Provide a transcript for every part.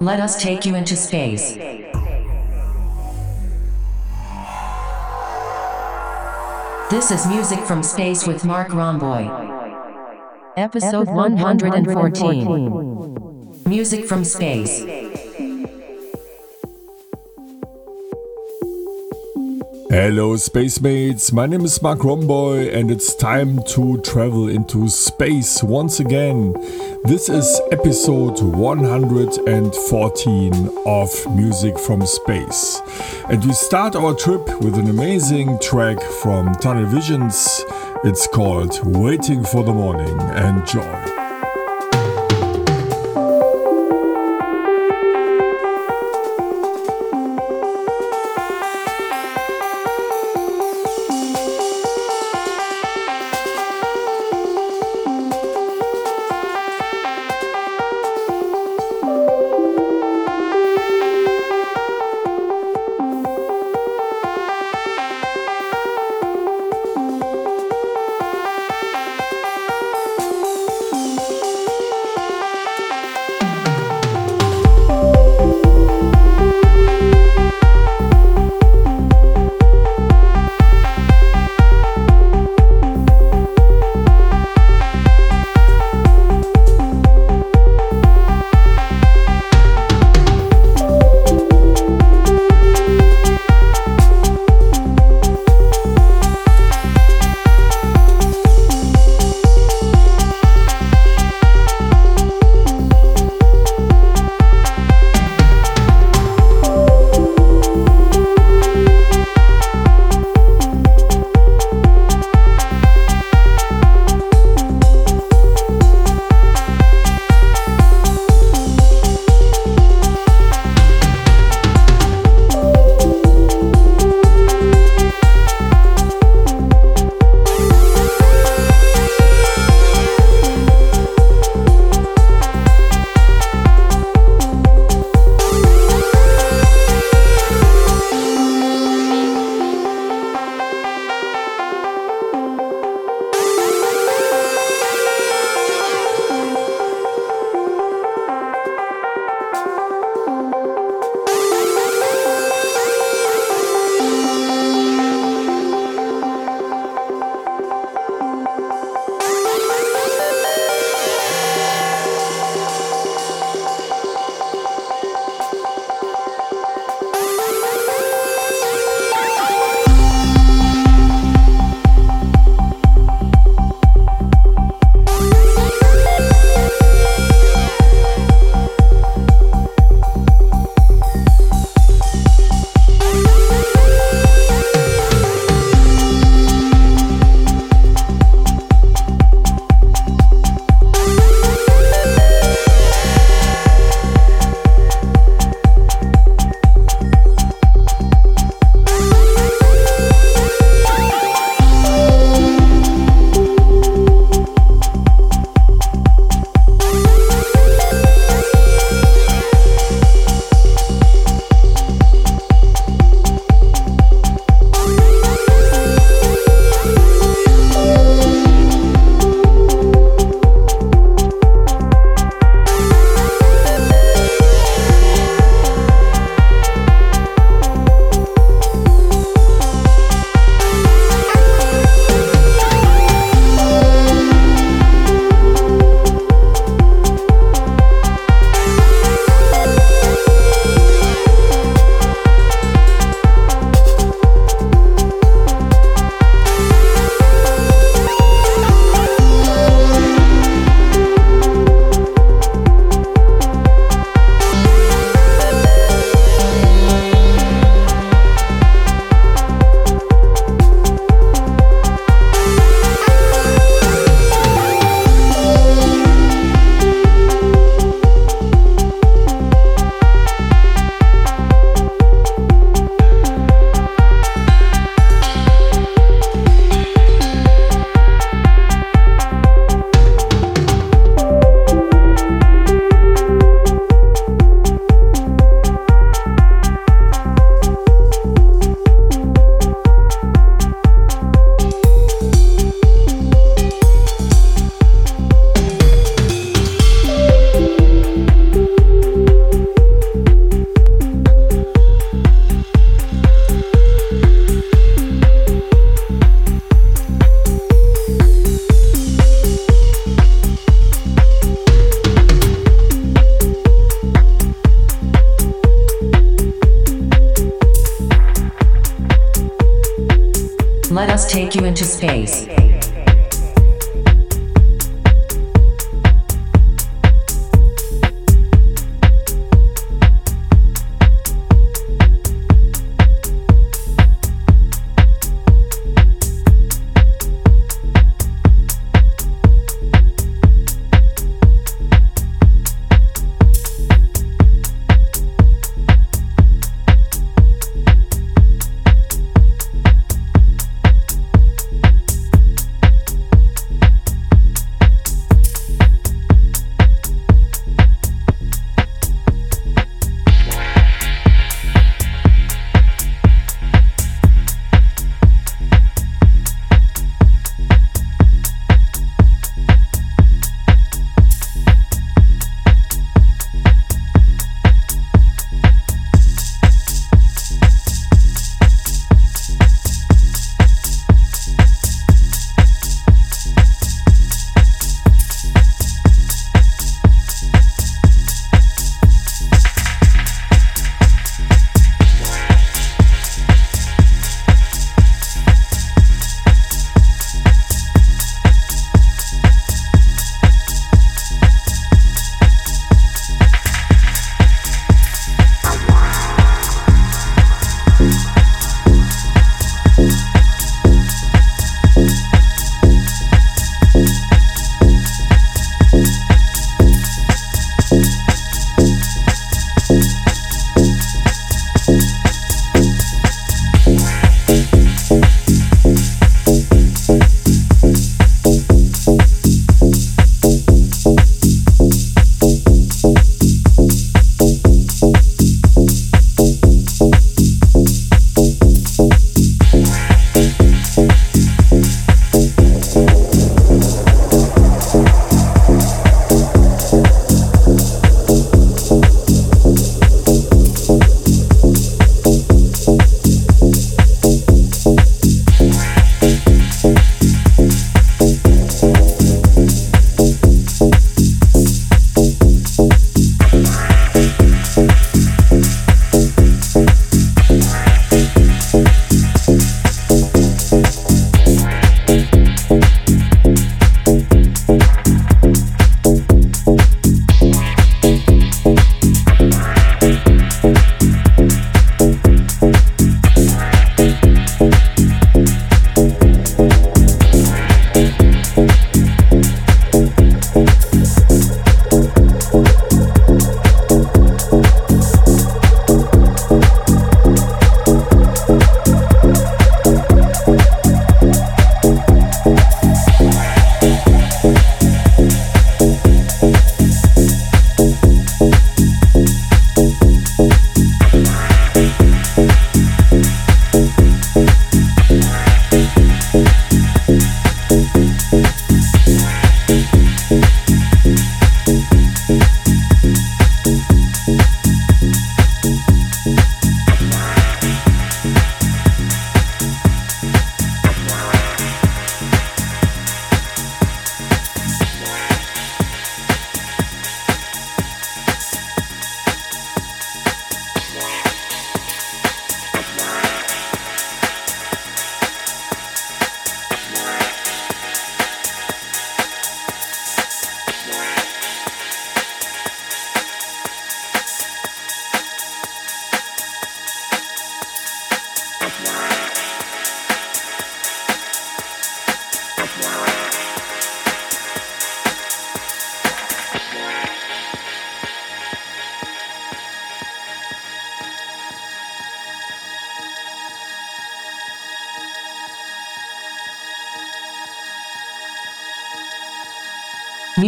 Let us take you into space. This is music from space with Marc Romboy. Episode 114. Music from space. Hello, space mates. My name is Marc Romboy, and it's time to travel into space once again. This is episode 114 of Music from Space. And we start our trip with an amazing track from Tunnelvisions. It's called Waiting for the Morning. Enjoy.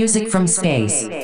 Music from space.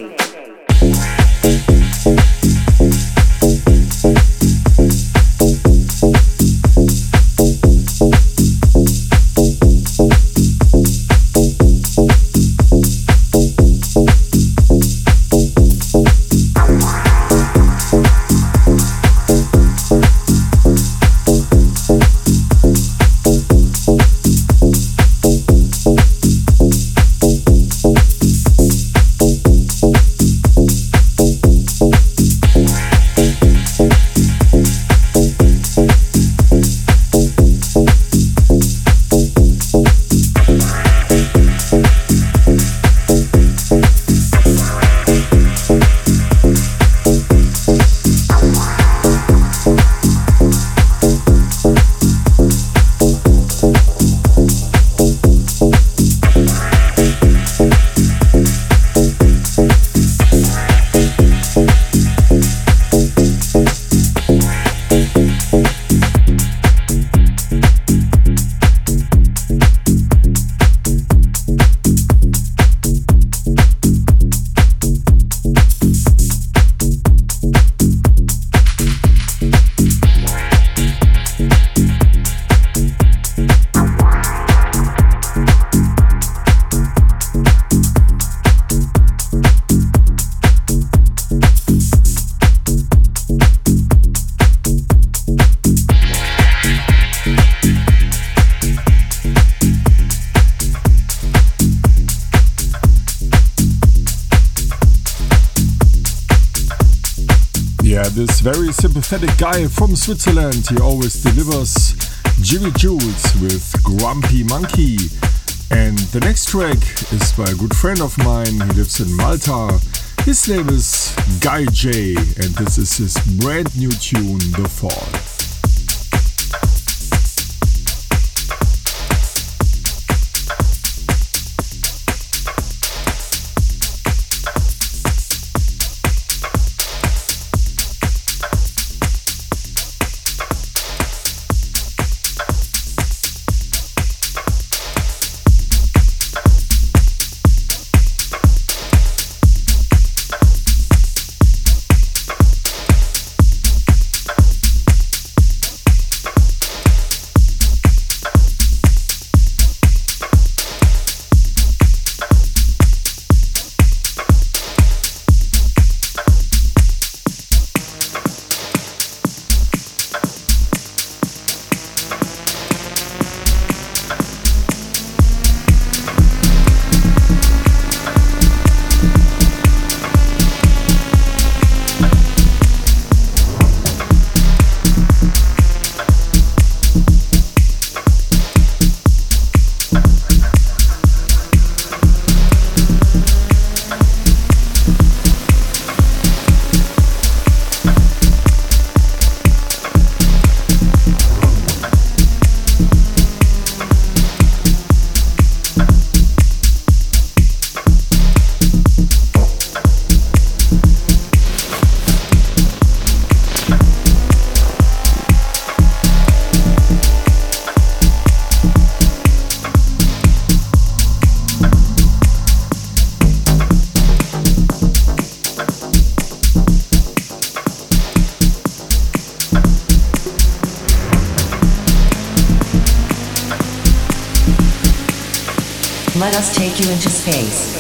Very sympathetic guy from Switzerland, he always delivers Jimi Jules with Grumpy Monkey. And the next track is by a good friend of mine, he lives in Malta. His name is Guy J, and this is his brand new tune, The Fall. space.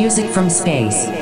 Music from space.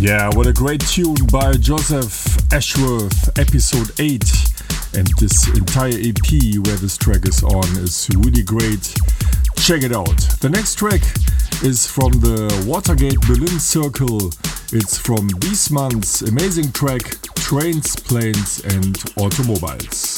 Yeah, what a great tune by Joseph Ashworth, episode 8. And this entire EP where this track is on is really great. Check it out. The next track is from the Watergate Berlin Circle. It's from this month's amazing track Trains, Planes and Automobiles.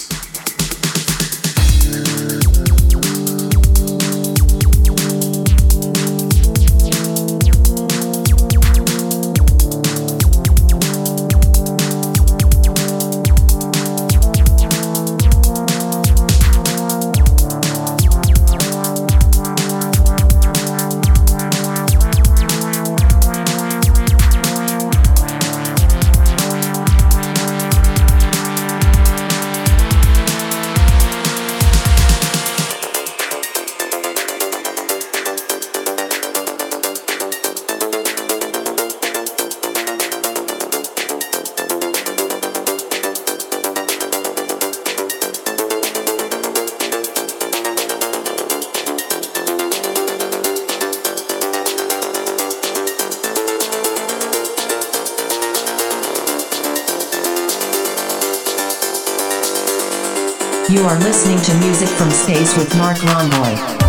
Listening to music from space with Marc Romboy.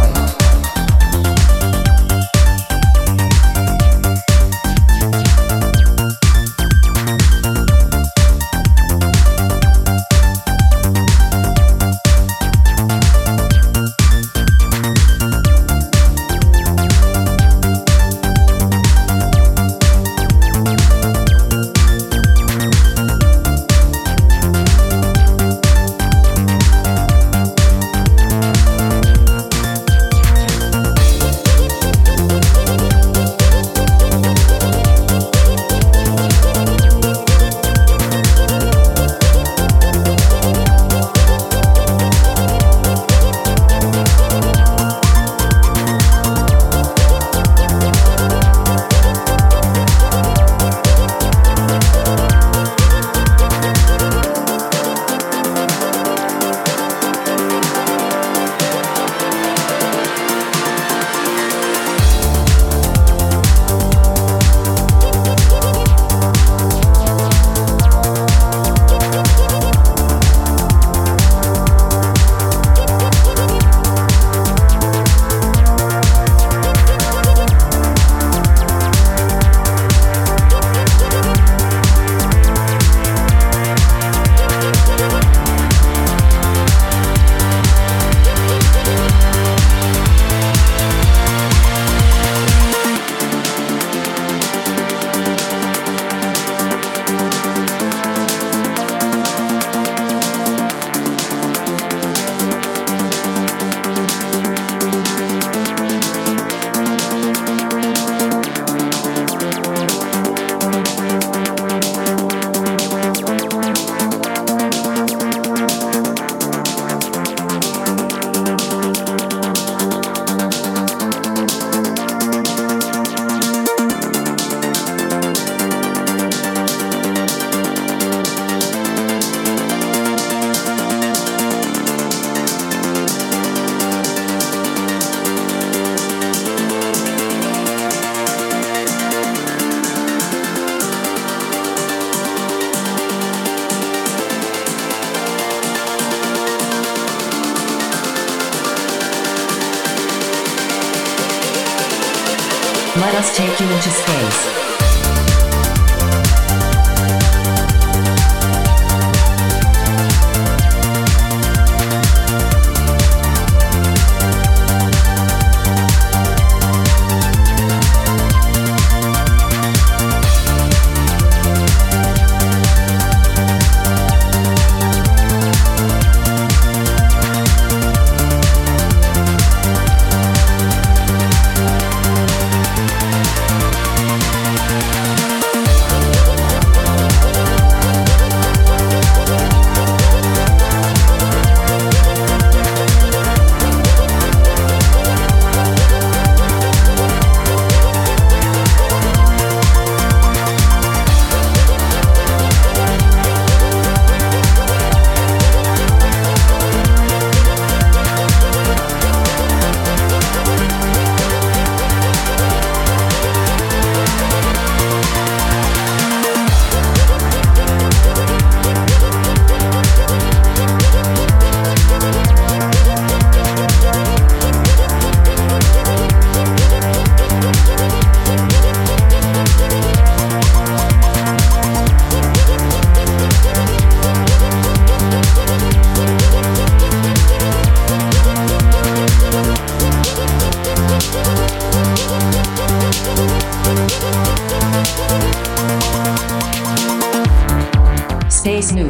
Let us take you into space.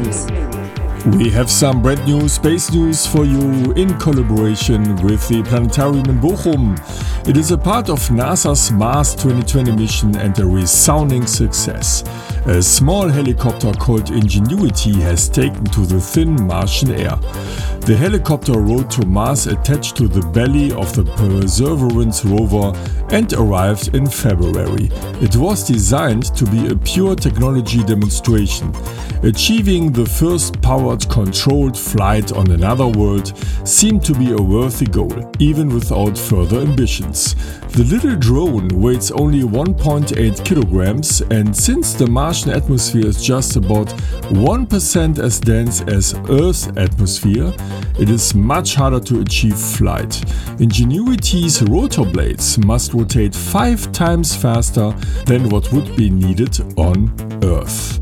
News. We have some brand new space news for you in collaboration with the planetarium in Bochum. It is a part of NASA's Mars 2020 mission and a resounding success. A small helicopter called Ingenuity has taken to the thin Martian air. The helicopter rode to Mars attached to the belly of the Perseverance rover and arrived in February. It was designed to be a pure technology demonstration. Achieving the first powered controlled flight on another world seemed to be a worthy goal, even without further ambitions. The little drone weighs only 1.8 kilograms, and since the Martian atmosphere is just about 1% as dense as Earth's atmosphere, it is much harder to achieve flight. Ingenuity's rotor blades must rotate 5 times faster than what would be needed on Earth.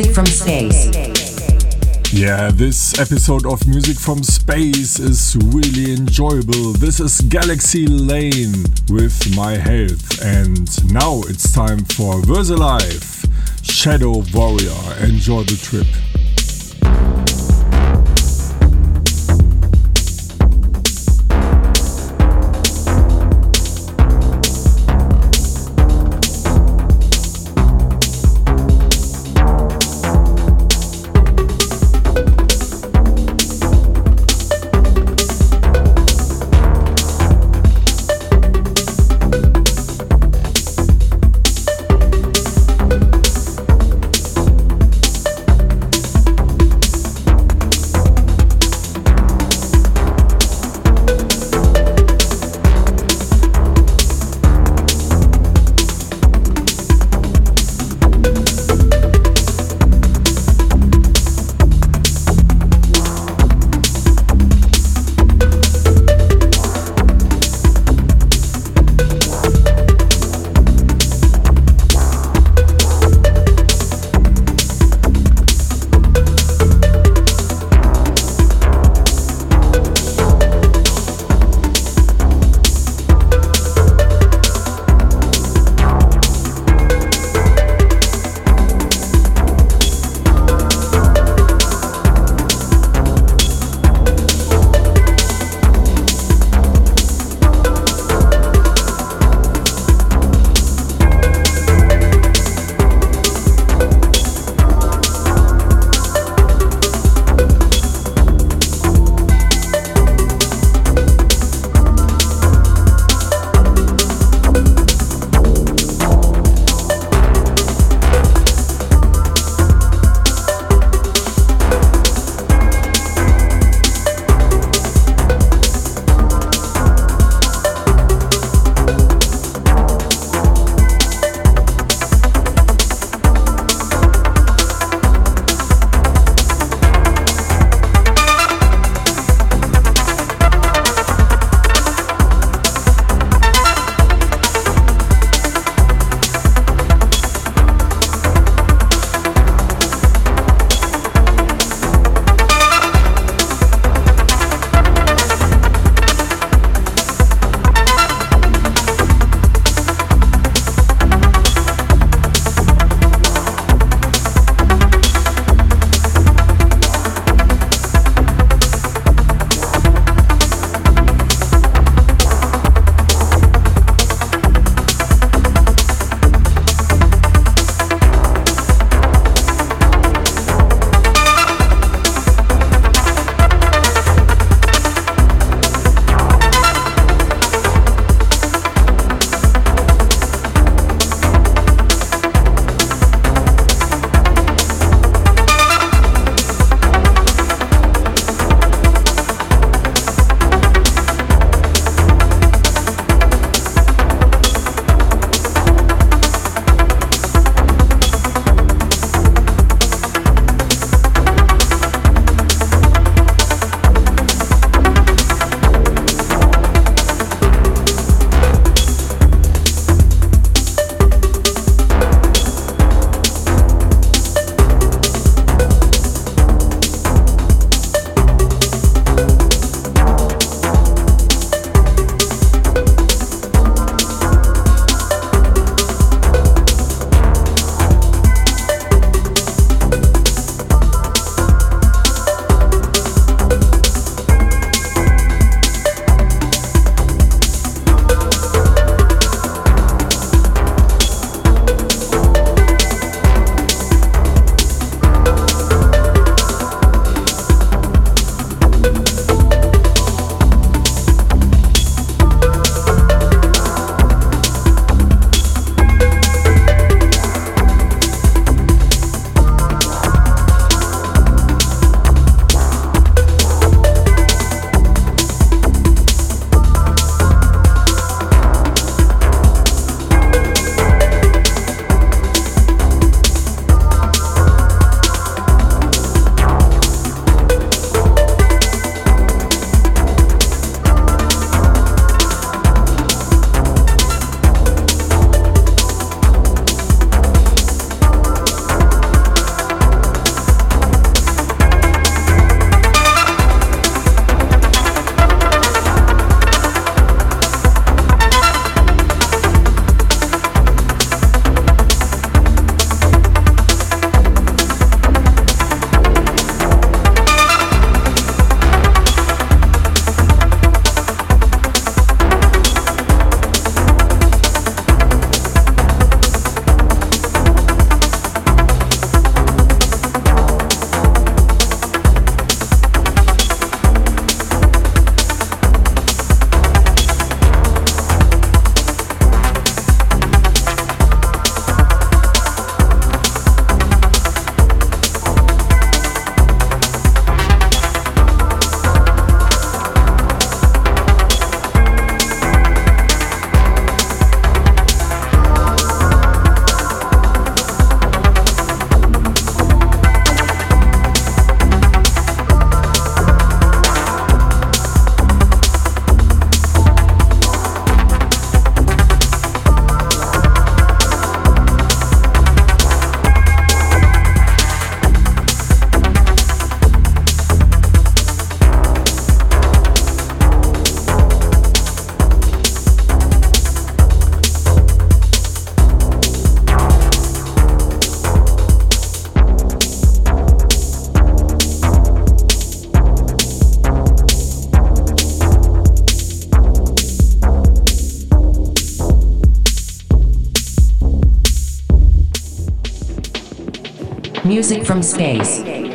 Music from Space. Yeah, this episode of Music from Space is really enjoyable. This is Galaxy Lane with My Health, and now it's time for VersaLife Shadow Warrior. Enjoy the trip. Music from space.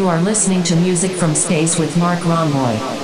You are listening to Music from Space with Marc Romboy.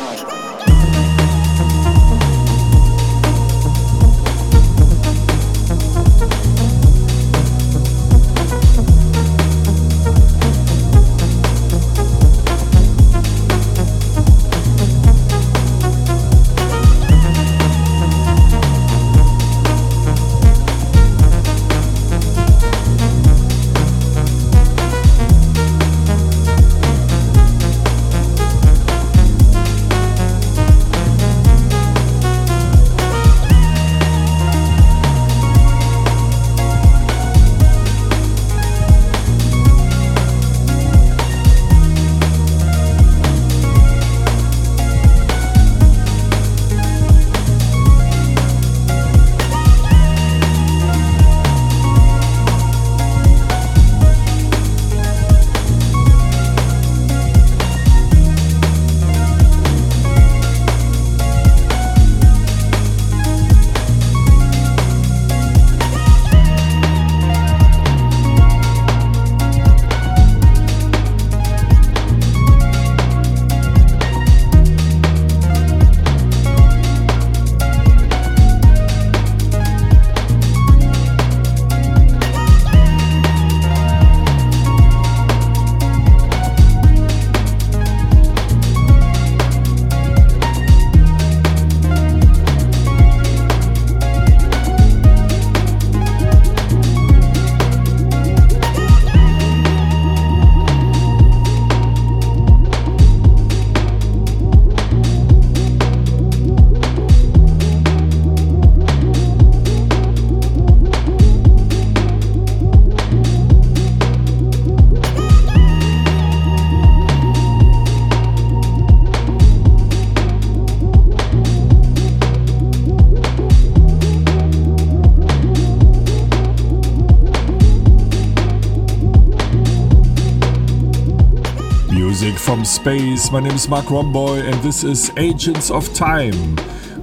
Space. My name is Marc Romboy, and this is Agents of Time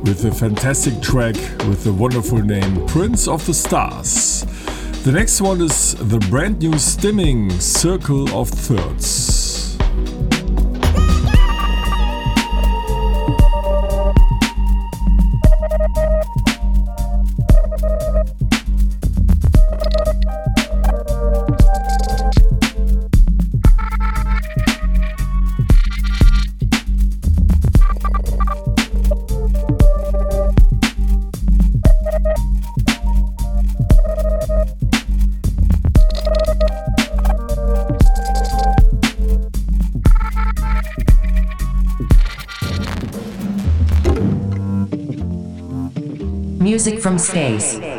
with a fantastic track with the wonderful name Prince of the Stars. The next one is the brand new Stimmung Circle of Thirds. Music from space.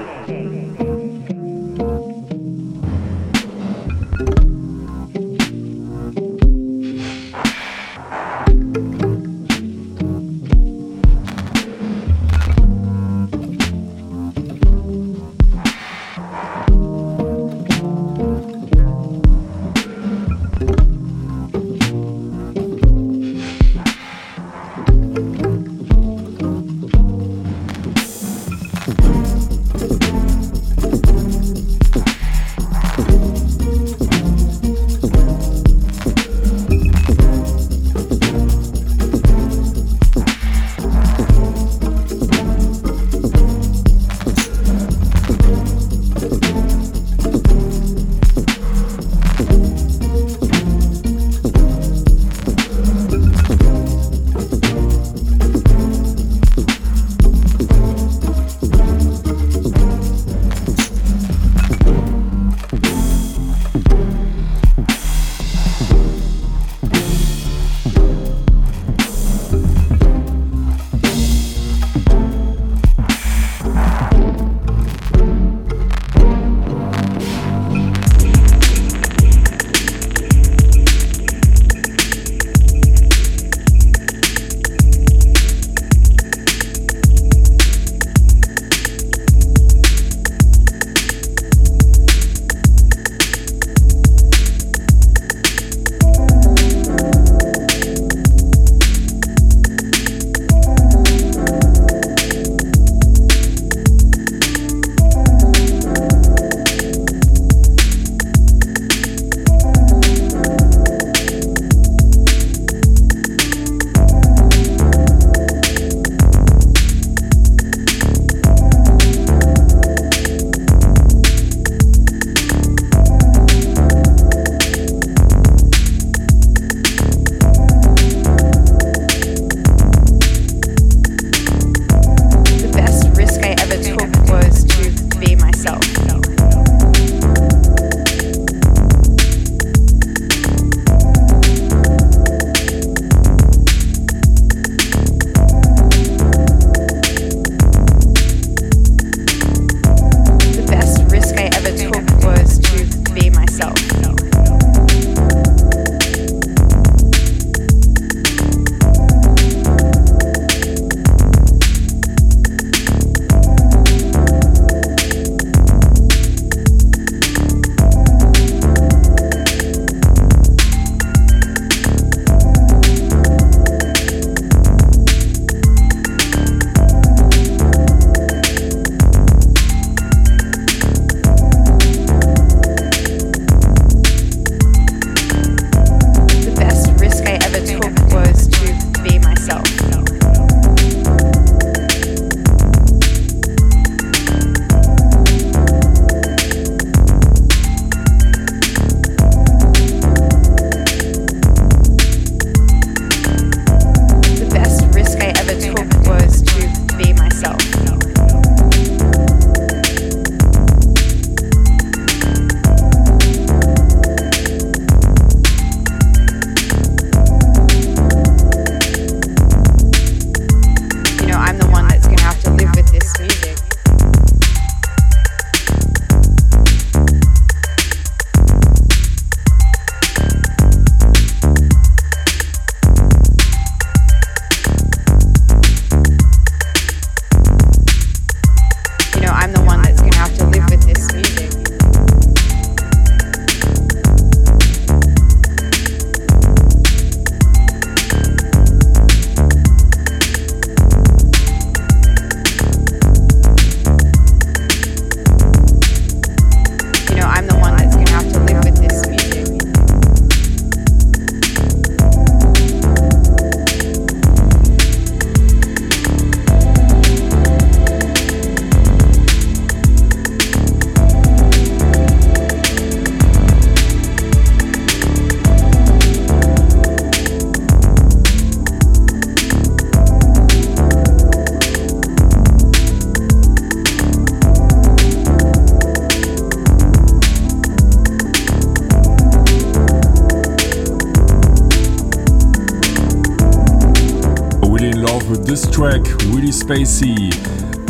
Spacey.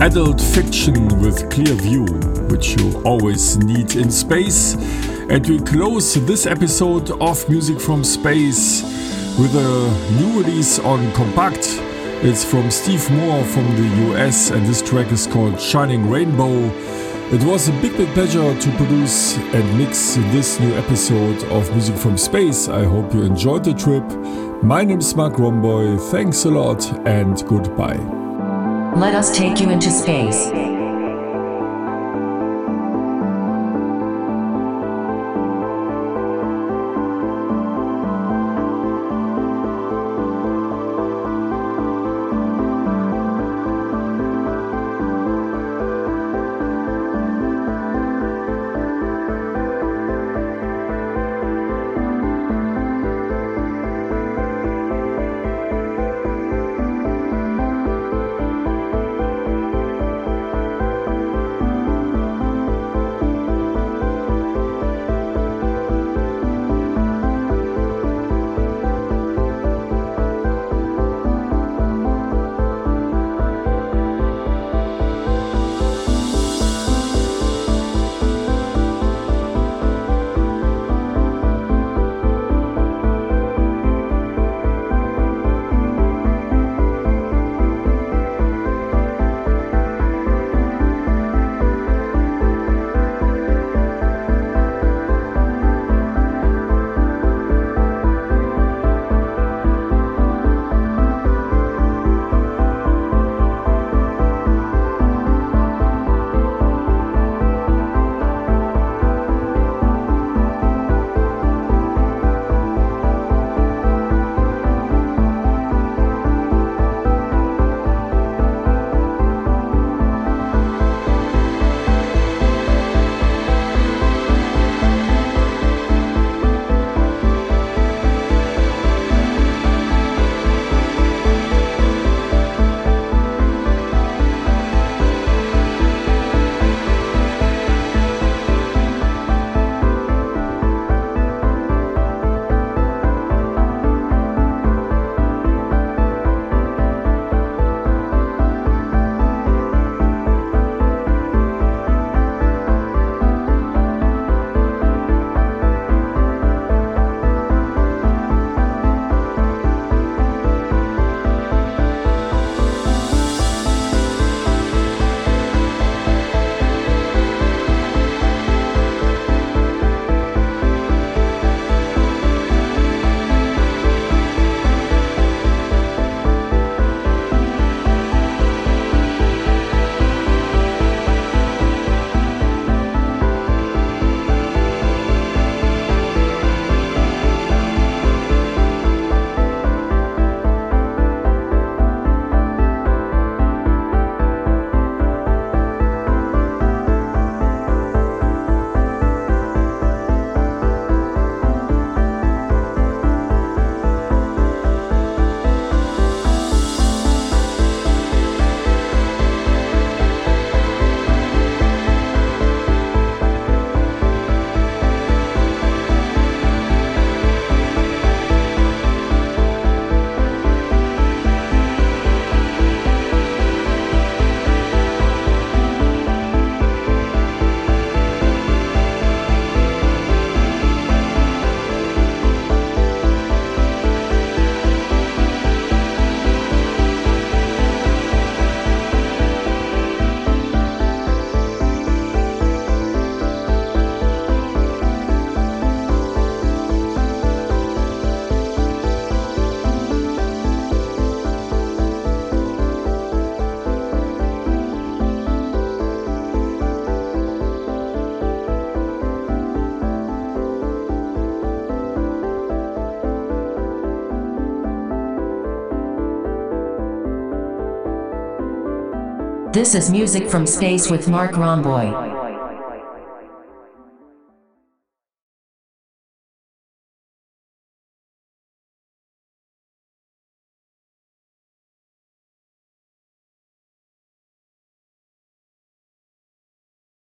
adult fiction with clear view, which you always need in space. And we close this episode of Music from Space with a new release on Kompakt. It's from Steve Moore from the US, and this track is called Shining Rainbow. It was a big, big pleasure to produce and mix this new episode of Music from Space. I hope you enjoyed the trip. My name is Marc Romboy. Thanks a lot and goodbye. Let us take you into space. This is music from space with Marc Romboy.